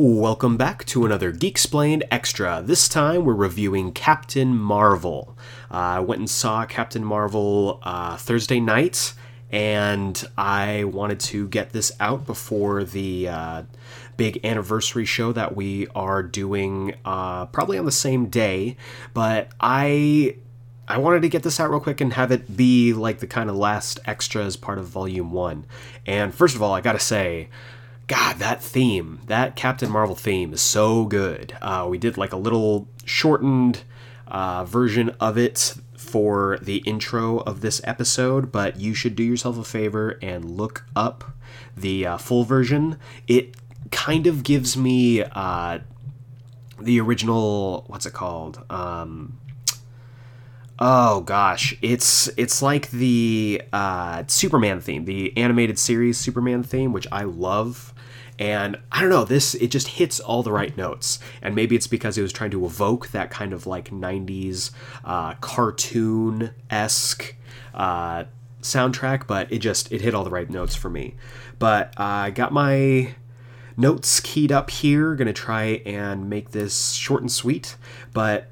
Welcome back to another Geeksplained Extra. This time we're reviewing Captain Marvel. Uh, I went and saw Captain Marvel uh, Thursday night, and I wanted to get this out before the uh, big anniversary show that we are doing uh, probably on the same day. But I I wanted to get this out real quick and have it be like the kind of last extra as part of Volume 1. And first of all, I gotta say, God, that theme, that Captain Marvel theme is so good. Uh, we did like a little shortened uh, version of it for the intro of this episode, but you should do yourself a favor and look up the uh, full version. It kind of gives me uh, the original, what's it called? Um, Oh gosh, it's it's like the uh, Superman theme, the animated series Superman theme, which I love. And I don't know, this it just hits all the right notes. And maybe it's because it was trying to evoke that kind of like '90s uh, cartoon esque uh, soundtrack, but it just it hit all the right notes for me. But uh, I got my notes keyed up here. Gonna try and make this short and sweet. But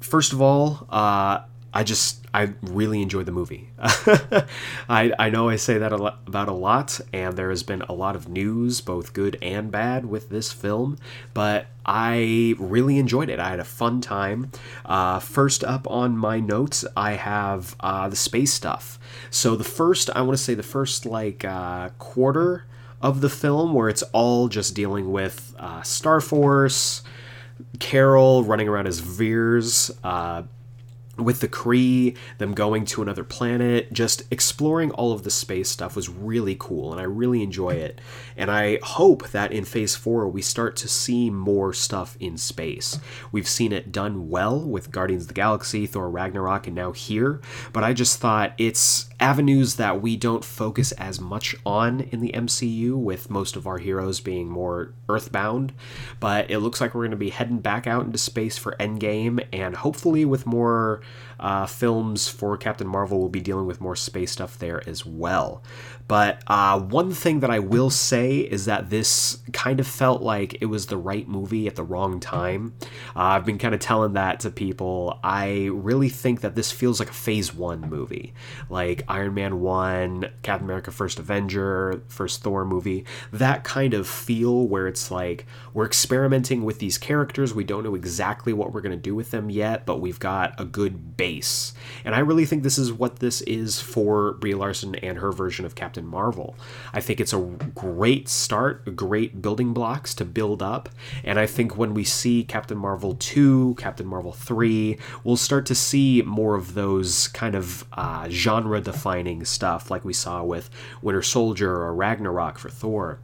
first of all, uh, I just I really enjoyed the movie. I I know I say that a lot, about a lot, and there has been a lot of news, both good and bad, with this film. But I really enjoyed it. I had a fun time. Uh, first up on my notes, I have uh, the space stuff. So the first, I want to say the first like uh, quarter of the film, where it's all just dealing with uh, Star Force, Carol running around as Vers, Uh, with the Kree, them going to another planet, just exploring all of the space stuff was really cool, and I really enjoy it. And I hope that in Phase 4 we start to see more stuff in space. We've seen it done well with Guardians of the Galaxy, Thor Ragnarok, and now here, but I just thought it's avenues that we don't focus as much on in the MCU, with most of our heroes being more earthbound. But it looks like we're going to be heading back out into space for Endgame, and hopefully with more uh, films for Captain Marvel we'll be dealing with more space stuff there as well. But uh, one thing that I will say is that this kind of felt like it was the right movie at the wrong time. Uh, I've been kind of telling that to people. I really think that this feels like a Phase 1 movie. Like Iron Man 1, Captain America First Avenger, First Thor movie. That kind of feel where it's like we're experimenting with these characters. We don't know exactly what we're going to do with them yet, but we've got a good base. And I really think this is what this is for Brie Larson and her version of Captain Marvel. I think it's a great start, great building blocks to build up, and I think when we see Captain Marvel 2, Captain Marvel 3, we'll start to see more of those kind of uh, genre defining stuff like we saw with Winter Soldier or Ragnarok for Thor.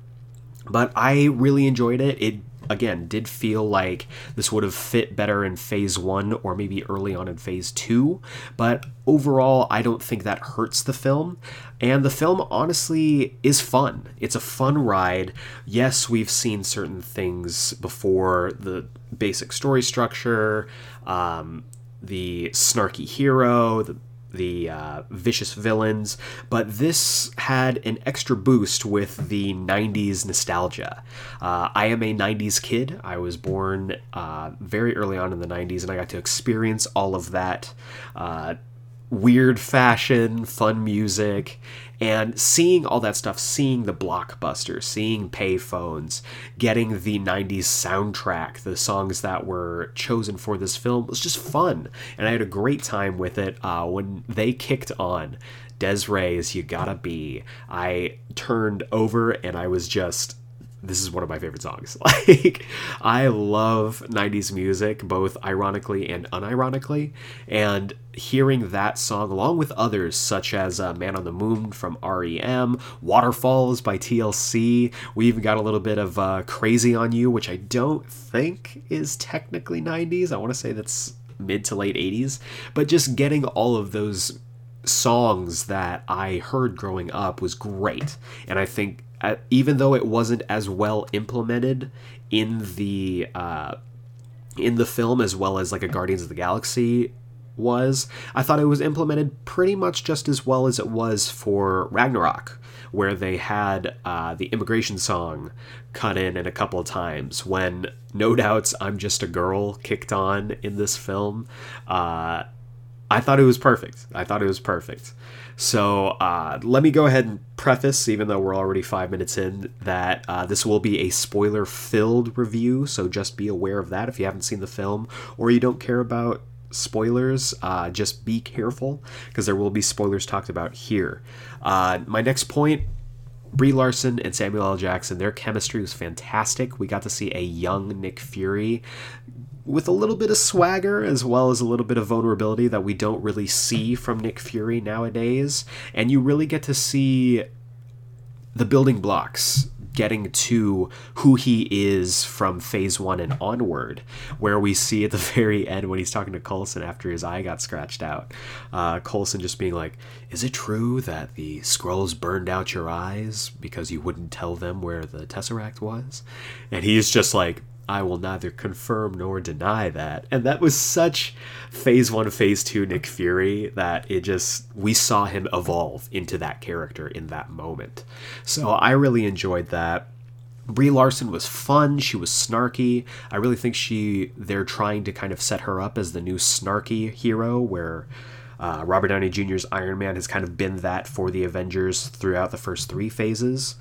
But I really enjoyed it. It again did feel like this would have fit better in phase one or maybe early on in phase two. But overall i don't think that hurts the film. And the film honestly is fun. It's a fun ride. Yes we've seen certain things before. The basic story structure um, the snarky hero the the uh, vicious villains, but this had an extra boost with the 90s nostalgia. Uh, I am a 90s kid. I was born uh, very early on in the 90s, and I got to experience all of that uh, weird fashion, fun music, and seeing all that stuff, seeing the blockbusters, seeing payphones, getting the 90s soundtrack, the songs that were chosen for this film was just fun. And I had a great time with it uh, when they kicked on. Des'ree's You Gotta Be. I turned over and I was just this is one of my favorite songs. Like, I love 90s music, both ironically and unironically. And hearing that song, along with others such as uh, Man on the Moon from REM, Waterfalls by TLC, we even got a little bit of uh, Crazy on You, which I don't think is technically 90s. I want to say that's mid to late 80s. But just getting all of those songs that I heard growing up was great. And I think even though it wasn't as well implemented in the uh, in the film as well as like a Guardians of the Galaxy was. I thought it was implemented pretty much just as well as it was for Ragnarok, where they had uh, the immigration song cut in in a couple of times when No Doubt's I'm Just a Girl kicked on in this film. Uh, I thought it was perfect. I thought it was perfect. So uh, let me go ahead and preface, even though we're already five minutes in, that uh, this will be a spoiler filled review. So just be aware of that if you haven't seen the film or you don't care about spoilers. Uh, just be careful because there will be spoilers talked about here. Uh, my next point Brie Larson and Samuel L. Jackson, their chemistry was fantastic. We got to see a young Nick Fury with a little bit of swagger as well as a little bit of vulnerability that we don't really see from Nick Fury nowadays. And you really get to see the building blocks getting to who he is from phase one and onward, where we see at the very end when he's talking to Coulson after his eye got scratched out, uh, Coulson just being like, Is it true that the Skrulls burned out your eyes because you wouldn't tell them where the Tesseract was? And he's just like, I will neither confirm nor deny that. And that was such phase one, phase two Nick Fury that it just, we saw him evolve into that character in that moment. So I really enjoyed that. Brie Larson was fun. She was snarky. I really think she, they're trying to kind of set her up as the new snarky hero where. Uh, Robert Downey Jr.'s Iron Man has kind of been that for the Avengers throughout the first three phases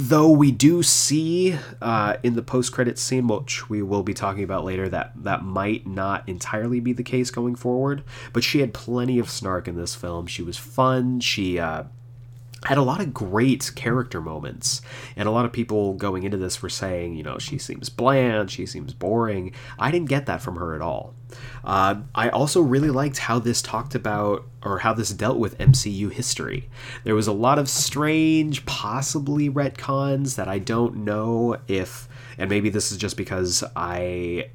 though we do see uh, in the post-credit scene which we will be talking about later that that might not entirely be the case going forward but she had plenty of snark in this film. She was fun. She uh, had a lot of great character moments. And a lot of people going into this were saying you know she seems bland she seems boring. I didn't get that from her at all. Uh, i also really liked how this talked about or how this dealt with mcu history. There was a lot of strange possibly retcons that i don't know if and maybe this is just because i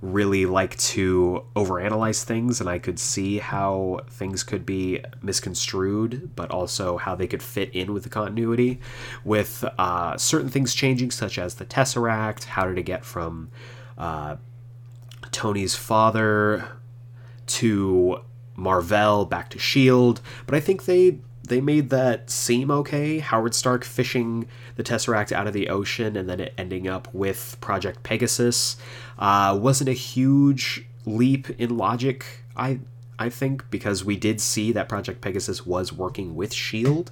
really like to overanalyze things and I could see how things could be misconstrued, but also how they could fit in with the continuity. With uh, certain things changing, such as the Tesseract, how did it get from uh, Tony's father to Mar-Vell back to S.H.I.E.L.D., but I think they they made that seem okay. Howard Stark fishing the Tesseract out of the ocean and then it ending up with Project Pegasus uh, wasn't a huge leap in logic. I I think because we did see that Project Pegasus was working with Shield.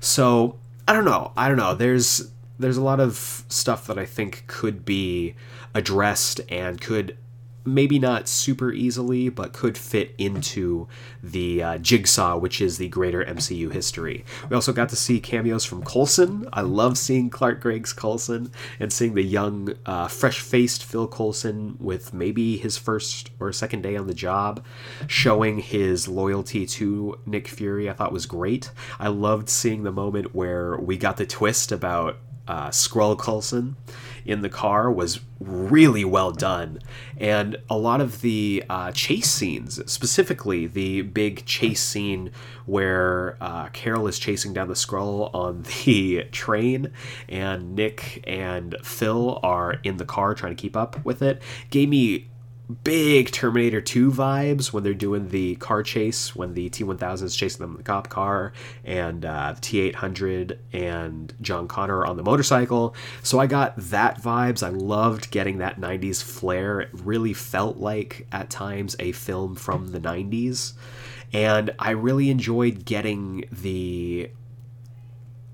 So I don't know. I don't know. There's there's a lot of stuff that I think could be addressed and could maybe not super easily, but could fit into the uh, jigsaw, which is the greater MCU history. We also got to see cameos from Coulson. I love seeing Clark Gregg's Coulson and seeing the young, uh, fresh faced Phil Coulson with maybe his first or second day on the job, showing his loyalty to Nick Fury. I thought was great. I loved seeing the moment where we got the twist about uh, Skrull Coulson in the car was really well done. And a lot of the uh, chase scenes, specifically the big chase scene where uh, Carol is chasing down the Skrull on the train and Nick and Phil are in the car trying to keep up with it, gave me big Terminator 2 vibes when they're doing the car chase, when the T 1000 is chasing them in the cop car, and uh, the T 800 and John Connor on the motorcycle. So I got that vibes. I loved getting that 90s flair. It really felt like, at times, a film from the 90s. And I really enjoyed getting the.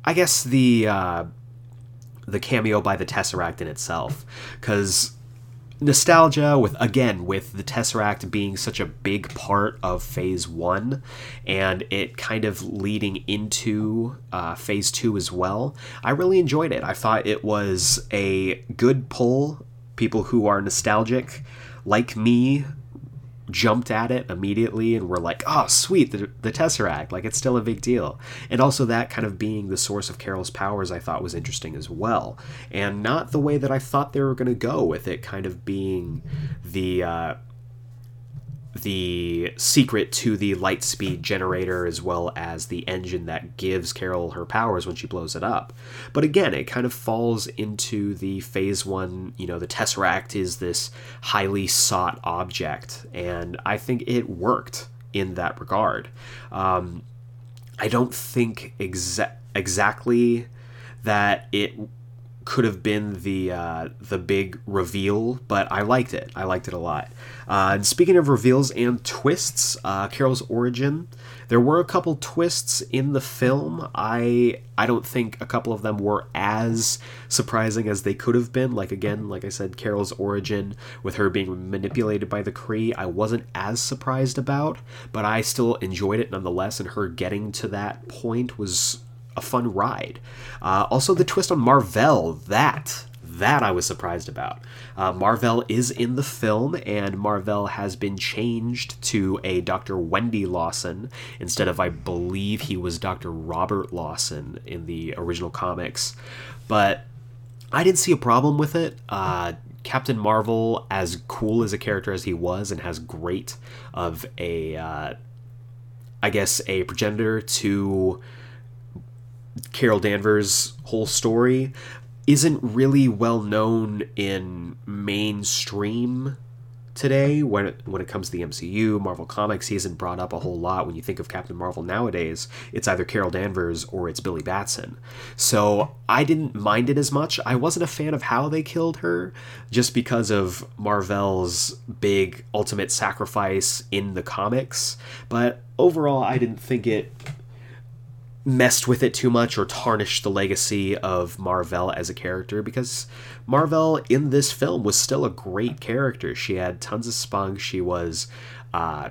I guess the. Uh, the cameo by the Tesseract in itself. Because nostalgia with again with the tesseract being such a big part of phase one and it kind of leading into uh, phase two as well i really enjoyed it. I thought it was a good pull. People who are nostalgic like me jumped at it immediately and were like, oh, sweet, the, the Tesseract, like it's still a big deal. And also that kind of being the source of Carol's powers, I thought was interesting as well. And not the way that I thought they were going to go with it kind of being the. Uh, the secret to the light speed generator as well as the engine that gives Carol her powers when she blows it up. But again, it kind of falls into the phase one, you know, the Tesseract is this highly sought object, and I think it worked in that regard. Um, I don't think exa- exactly that it could have been the uh, the big reveal, but I liked it. I liked it a lot. Uh, and speaking of reveals and twists, uh, Carol's origin. There were a couple twists in the film. I I don't think a couple of them were as surprising as they could have been. Like again, like I said, Carol's origin with her being manipulated by the Kree, I wasn't as surprised about, but I still enjoyed it nonetheless. And her getting to that point was a fun ride. Uh, also, the twist on Mar-Vell, that that I was surprised about. Uh, Mar-Vell is in the film, and Mar-Vell has been changed to a Dr. Wendy Lawson instead of, I believe, he was Dr. Robert Lawson in the original comics. But I didn't see a problem with it. Uh, Captain Marvel, as cool as a character as he was, and has great of a, uh, I guess, a progenitor to Carol Danvers' whole story isn't really well known in mainstream today when it, when it comes to the MCU, Marvel Comics, he isn't brought up a whole lot. When you think of Captain Marvel nowadays, it's either Carol Danvers or it's Billy Batson. So I didn't mind it as much. I wasn't a fan of how they killed her, just because of Mar-Vell's big ultimate sacrifice in the comics. But overall, I didn't think it messed with it too much or tarnished the legacy of Mar-Vell as a character because Mar-Vell in this film was still a great character. She had tons of spunk. She was uh,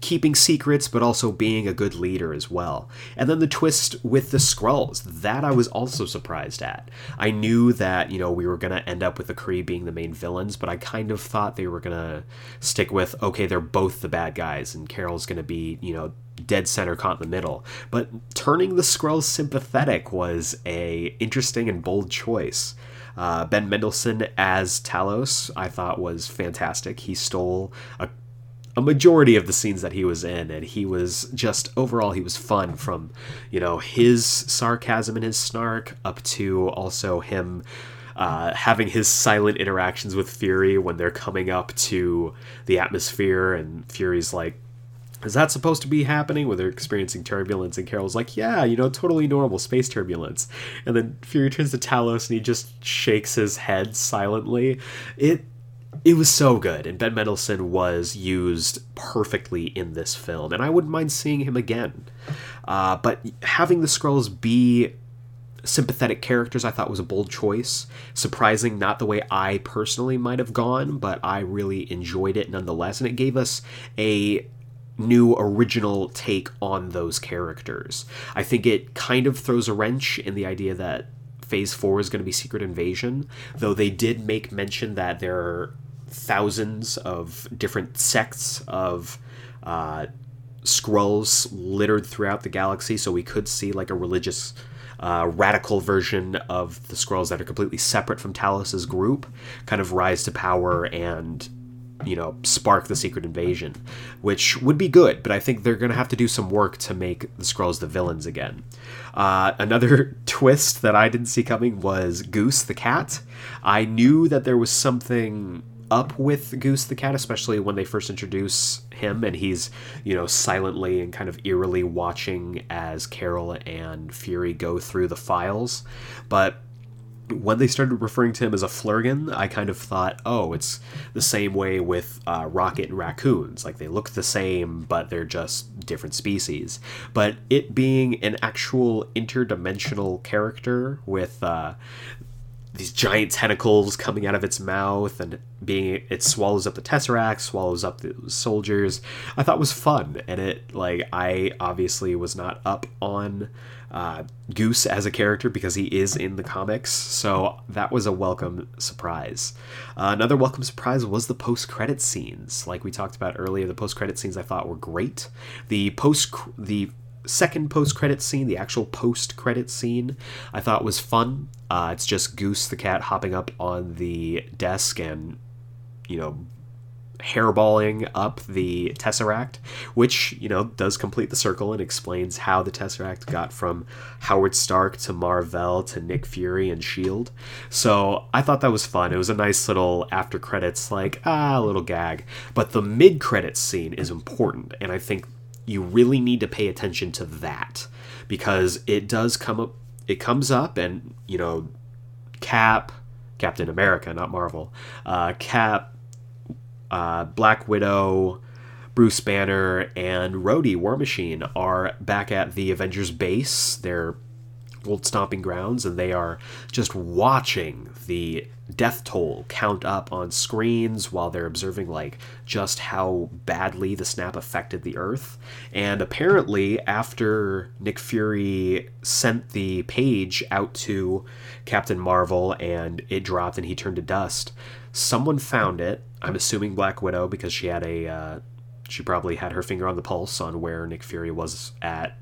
keeping secrets, but also being a good leader as well. And then the twist with the Skrulls, that I was also surprised at. I knew that, you know, we were going to end up with the Kree being the main villains, but I kind of thought they were going to stick with, okay, they're both the bad guys, and Carol's going to be, you know, dead center caught in the middle. But turning the Skrulls sympathetic was a interesting and bold choice. Uh, ben Mendelsohn as Talos, I thought was fantastic. He stole a, a majority of the scenes that he was in, and he was just overall he was fun from, you know, his sarcasm and his snark up to also him. Uh, having his silent interactions with Fury when they're coming up to the atmosphere, and Fury's like, is that supposed to be happening when they're experiencing turbulence? And Carol's like, yeah, you know, totally normal space turbulence. And then Fury turns to Talos and he just shakes his head silently. It it was so good, and Ben Mendelsohn was used perfectly in this film, and I wouldn't mind seeing him again. Uh, but having the Skrulls be sympathetic characters I thought was a bold choice. Surprising, not the way I personally might have gone, but I really enjoyed it nonetheless. And it gave us a new original take on those characters. I think it kind of throws a wrench in the idea that phase 4 is going to be secret invasion, though they did make mention that there thousands of different sects of uh, Skrulls littered throughout the galaxy, so we could see like a religious uh, radical version of the Skrulls that are completely separate from Talos's group kind of rise to power and you know, spark the secret invasion, which would be good, but I think they're going to have to do some work to make the Skrulls the villains again. Uh, another twist that I didn't see coming was Goose the cat. I knew that there was something up with Goose the cat, especially when they first introduce him and he's, you know, silently and kind of eerily watching as Carol and Fury go through the files. But when they started referring to him as a Flerken, I kind of thought, oh, it's the same way with uh, Rocket and raccoons. Like they look the same, but they're just different species. But it being an actual interdimensional character with uh, these giant tentacles coming out of its mouth and being it swallows up the tesseract swallows up the soldiers. I thought was fun and it like i obviously was not up on uh, goose as a character because he is in the comics so that was a welcome surprise. Uh, another welcome surprise was the post-credit scenes. Like we talked about earlier the post-credit scenes i thought were great. The post the second post credit scene, the actual post credit scene, I thought was fun. Uh, it's just Goose the cat hopping up on the desk and, you know, hairballing up the Tesseract, which, you know, does complete the circle and explains how the Tesseract got from Howard Stark to Mar-Vell to Nick Fury and S.H.I.E.L.D. So I thought that was fun. It was a nice little after credits, like, ah, little gag. But the mid credits scene is important, and I think you really need to pay attention to that because it does come up, it comes up, and, you know, Cap, Captain America, not Marvel, uh, Cap, uh, Black Widow, Bruce Banner, and Rhodey War Machine are back at the Avengers base. They're old stomping grounds, and they are just watching the death toll count up on screens while they're observing like just how badly the snap affected the earth. And apparently after nick fury sent the page out to captain marvel and it dropped and he turned to dust someone found it. I'm assuming black widow because she had a uh, she probably had her finger on the pulse on where nick fury was at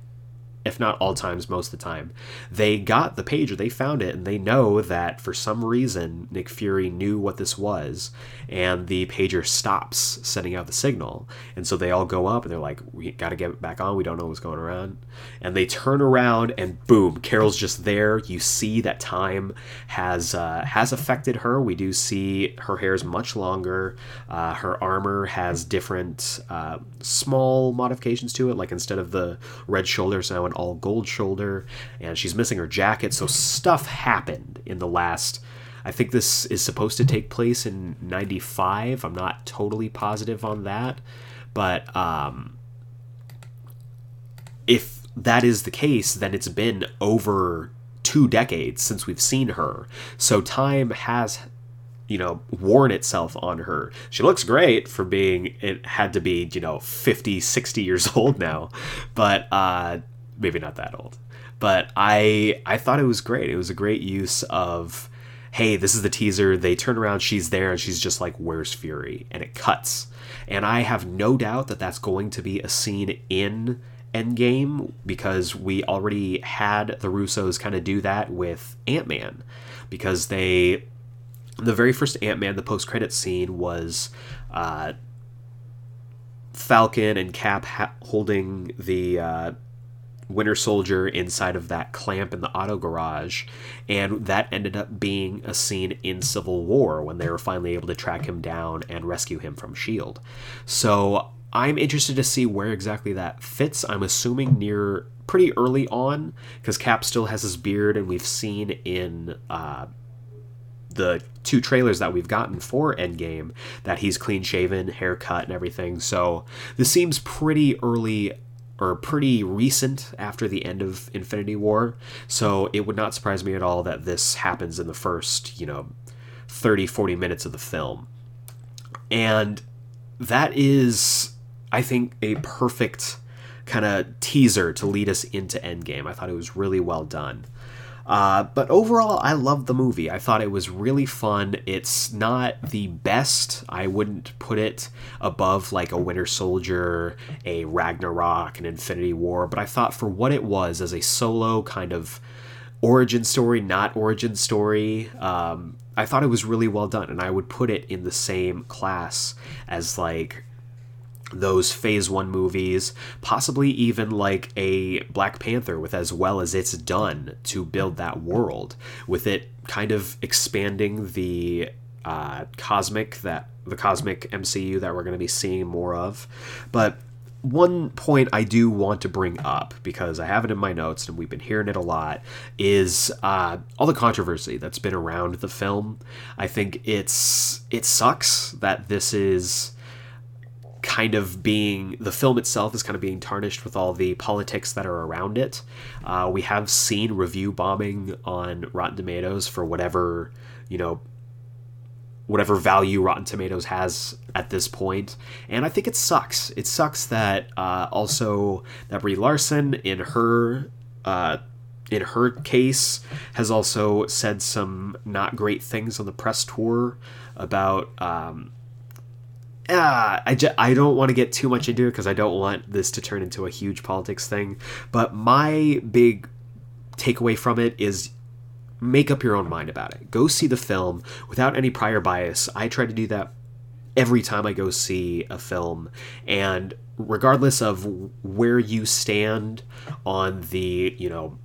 if not all times, most of the time. They got the pager, they found it and they know that for some reason Nick Fury knew what this was and the pager stops sending out the signal. And so they all go up and they're like, we got to get it back on. We don't know what's going around. And they turn around and boom, Carol's just there. You see that time has uh, has affected her. We do see her hair is much longer. Uh, her armor has different uh, small modifications to it. Like instead of the red shoulders, now an all gold shoulder. And she's missing her jacket. So stuff happened in the last I think this is supposed to take place in 95. I'm not totally positive on that. But um, if that is the case, then it's been over two decades since we've seen her. So time has you know worn itself on her she looks great for being it had to be you know 50 60 years old now but uh maybe not that old but i i thought it was great it was a great use of hey, this is the teaser. They turn around, she's there, and she's just like, where's Fury? And it cuts. And I have no doubt that that's going to be a scene in Endgame because we already had the Russos kind of do that with Ant Man because they. The very first Ant Man, the post credit scene was uh, Falcon and Cap ha- holding the uh, Winter Soldier inside of that clamp in the auto garage, and that ended up being a scene in Civil War when they were finally able to track him down and rescue him from S.H.I.E.L.D. So I'm interested to see where exactly that fits. I'm assuming near pretty early on, because Cap still has his beard, and we've seen in. Uh, the two trailers that we've gotten for Endgame that he's clean shaven, haircut, and everything. So this seems pretty early or pretty recent after the end of Infinity War. So it would not surprise me at all that this happens in the first, you know, 30, 40 minutes of the film. And that is, I think, a perfect kind of teaser to lead us into Endgame. I thought it was really well done. Uh, but overall, I loved the movie. I thought it was really fun. It's not the best. I wouldn't put it above like a Winter Soldier, a Ragnarok, an Infinity War, but I thought for what it was as a solo kind of origin story, not origin story, um, I thought it was really well done. And I would put it in the same class as like those phase one movies, possibly even like a Black Panther with as well as it's done to build that world, with it kind of expanding the uh, cosmic that the cosmic MCU that we're going to be seeing more of. But one point I do want to bring up because I have it in my notes and we've been hearing it a lot is uh, all the controversy that's been around the film. I think it's it sucks that this is kind of being the film itself is kind of being tarnished with all the politics that are around it. Uh, we have seen review bombing on Rotten Tomatoes for whatever you know whatever value Rotten Tomatoes has at this point, and I think it sucks. It sucks that uh, also that Brie Larson in her. Uh, in her case, has also said some not great things on the press tour about um, uh, I, just, I don't want to get too much into it because I don't want this to turn into a huge politics thing. But my big takeaway from it is make up your own mind about it. Go see the film without any prior bias. I try to do that every time I go see a film. And regardless of where you stand on the, you know,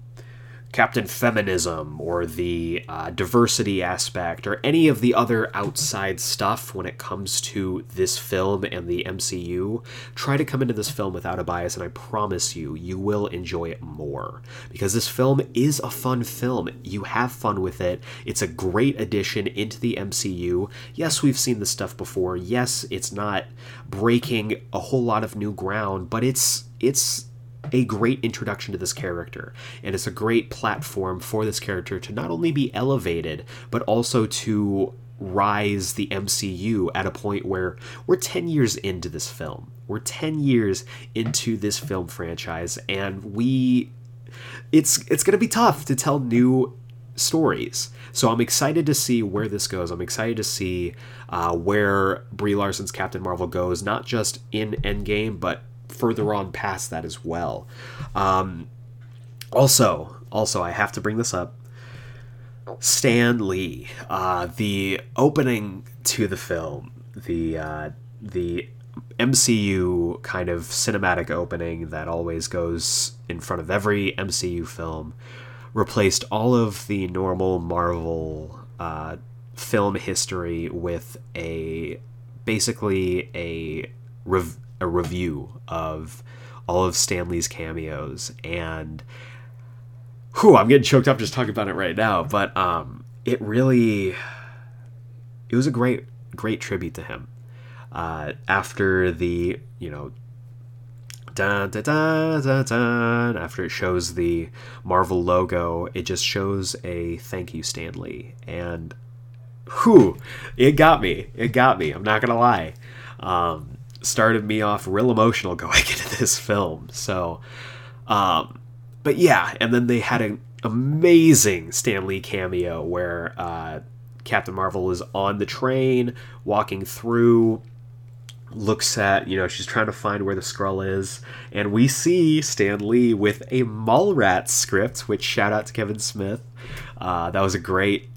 Captain Feminism or the uh, diversity aspect or any of the other outside stuff when it comes to this film and the MCU, try to come into this film without a bias, and I promise you, you will enjoy it more. Because this film is a fun film. You have fun with it. It's a great addition into the MCU. Yes, we've seen this stuff before. Yes, it's not breaking a whole lot of new ground, but it's it's a great introduction to this character, and it's a great platform for this character to not only be elevated, but also to rise the MCU at a point where we're 10 years into this film. We're 10 years into this film franchise, and we. It's, it's to be tough to tell new stories. So I'm excited to see where this goes. I'm excited to see uh, where Brie Larson's Captain Marvel goes, not just in Endgame, but further on past that as well. Um, also, also, I have to bring this up. Stan Lee, uh, the opening to the film, the uh, the MCU kind of cinematic opening that always goes in front of every MCU film, replaced all of the normal Marvel uh, film history with a basically a rev- a review of all of Stan Lee's cameos and whew, I'm getting choked up just talking about it right now, but um, it really it was a great great tribute to him. Uh, after the you know dun, dun, dun, dun, dun, after it shows the Marvel logo, it just shows a thank you Stan Lee and whew, it got me. It got me. I'm not gonna lie. Um, started me off real emotional going into this film. So, um, but yeah, and then they had an amazing Stan Lee cameo where uh, Captain Marvel is on the train walking through looks at you know she's trying to find where the Skrull is and we see stan lee with a mallrats script which shout out to kevin smith uh, that was a great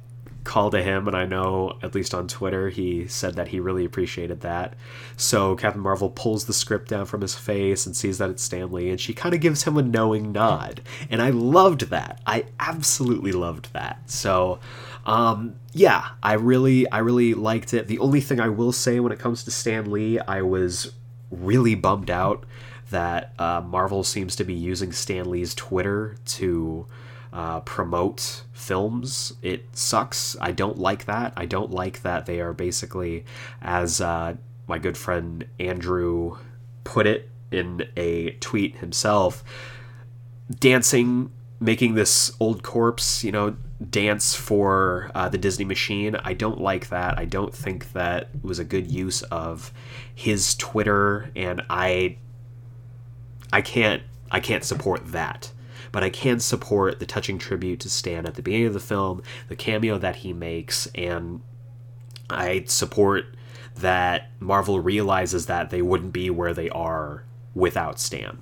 call to him, and I know, at least on Twitter, he said that he really appreciated that. So Captain Marvel pulls the script down from his face and sees that it's Stan Lee, and she kind of gives him a knowing nod. And I loved that. I absolutely loved that. So, um, yeah, I really, I really liked it. The only thing I will say when it comes to Stan Lee, I was really bummed out that uh, Marvel seems to be using Stan Lee's Twitter to uh, promote films. It sucks. I don't like that. I don't like that they are basically, as uh, my good friend Andrew put it in a tweet himself, dancing, making this old corpse, you know, dance for uh, the Disney machine. I don't like that. I don't think that was a good use of his Twitter, and I, I can't, I can't support that but I can support the touching tribute to Stan at the beginning of the film, the cameo that he makes, and I support that Marvel realizes that they wouldn't be where they are without Stan.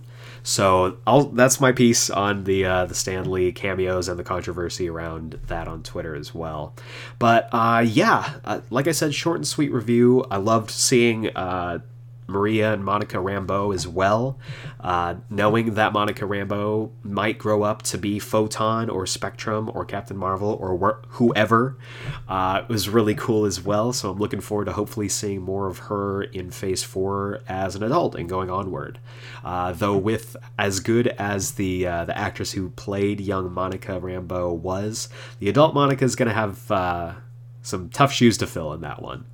So I'll, that's my piece on the uh, the Stan Lee cameos and the controversy around that on Twitter as well. But uh, yeah, uh, like I said, short and sweet review. I loved seeing uh, Maria and Monica Rambeau as well. Uh, knowing that Monica Rambeau might grow up to be Photon or Spectrum or Captain Marvel or wh- whoever uh, was really cool as well. So I'm looking forward to hopefully seeing more of her in Phase 4 as an adult and going onward. Uh, though, with as good as the, uh, the actress who played young Monica Rambeau was, the adult Monica is going to have uh, some tough shoes to fill in that one.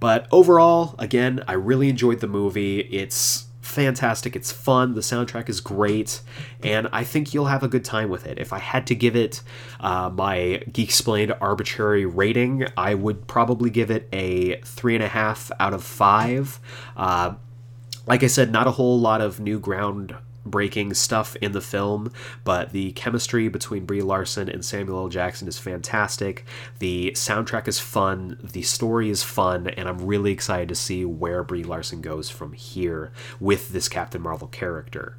But overall, again, I really enjoyed the movie. It's fantastic. It's fun. The soundtrack is great, and I think you'll have a good time with it. If I had to give it uh, my Geeksplained arbitrary rating, I would probably give it a three and a half out of five. Uh, like I said, not a whole lot of new ground breaking stuff in the film, but the chemistry between Brie Larson and Samuel L. Jackson is fantastic. The soundtrack is fun, the story is fun, and I'm really excited to see where Brie Larson goes from here with this Captain Marvel character.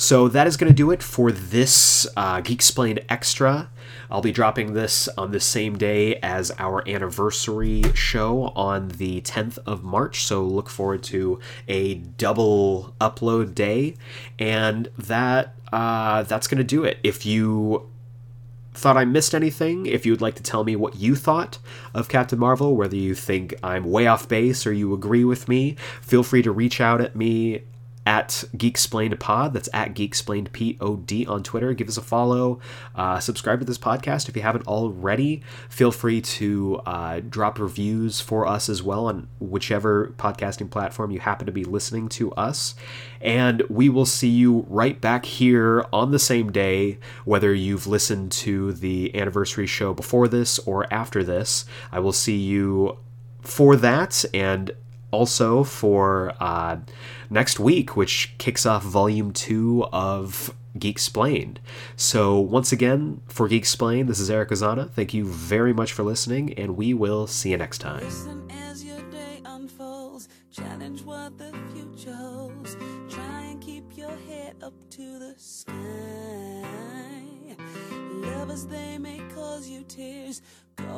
So that is going to do it for this uh, Geeksplained Extra. I'll be dropping this on the same day as our anniversary show on the 10th of March. So look forward to a double upload day, and that uh, that's going to do it. If you thought I missed anything, if you would like to tell me what you thought of Captain Marvel, whether you think I'm way off base or you agree with me, feel free to reach out at me at Geeksplained Pod. That's at Geeksplained P O D on Twitter. Give us a follow. Uh, subscribe to this podcast if you haven't already. Feel free to uh, drop reviews for us as well on whichever podcasting platform you happen to be listening to us. And we will see you right back here on the same day, whether you've listened to the anniversary show before this or after this. I will see you for that and also for uh, next week, which kicks off volume two of Geeksplained. So, once again, for Geeksplained, this is Eric Azana. Thank you very much for listening, and we will see you next time. Unfolds. Challenge what the future holds. Try and keep your head up to the sky. Lovers, they may cause you tears.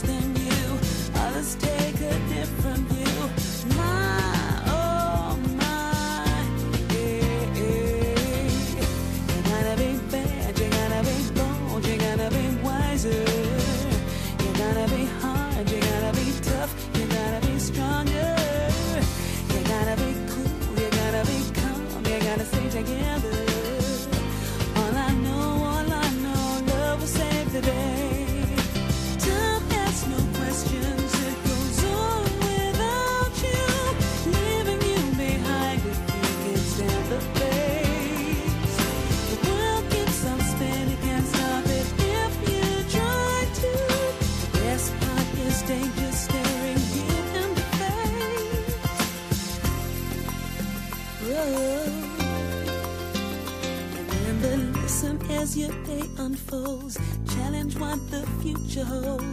Than you, others take a different view.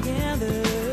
together.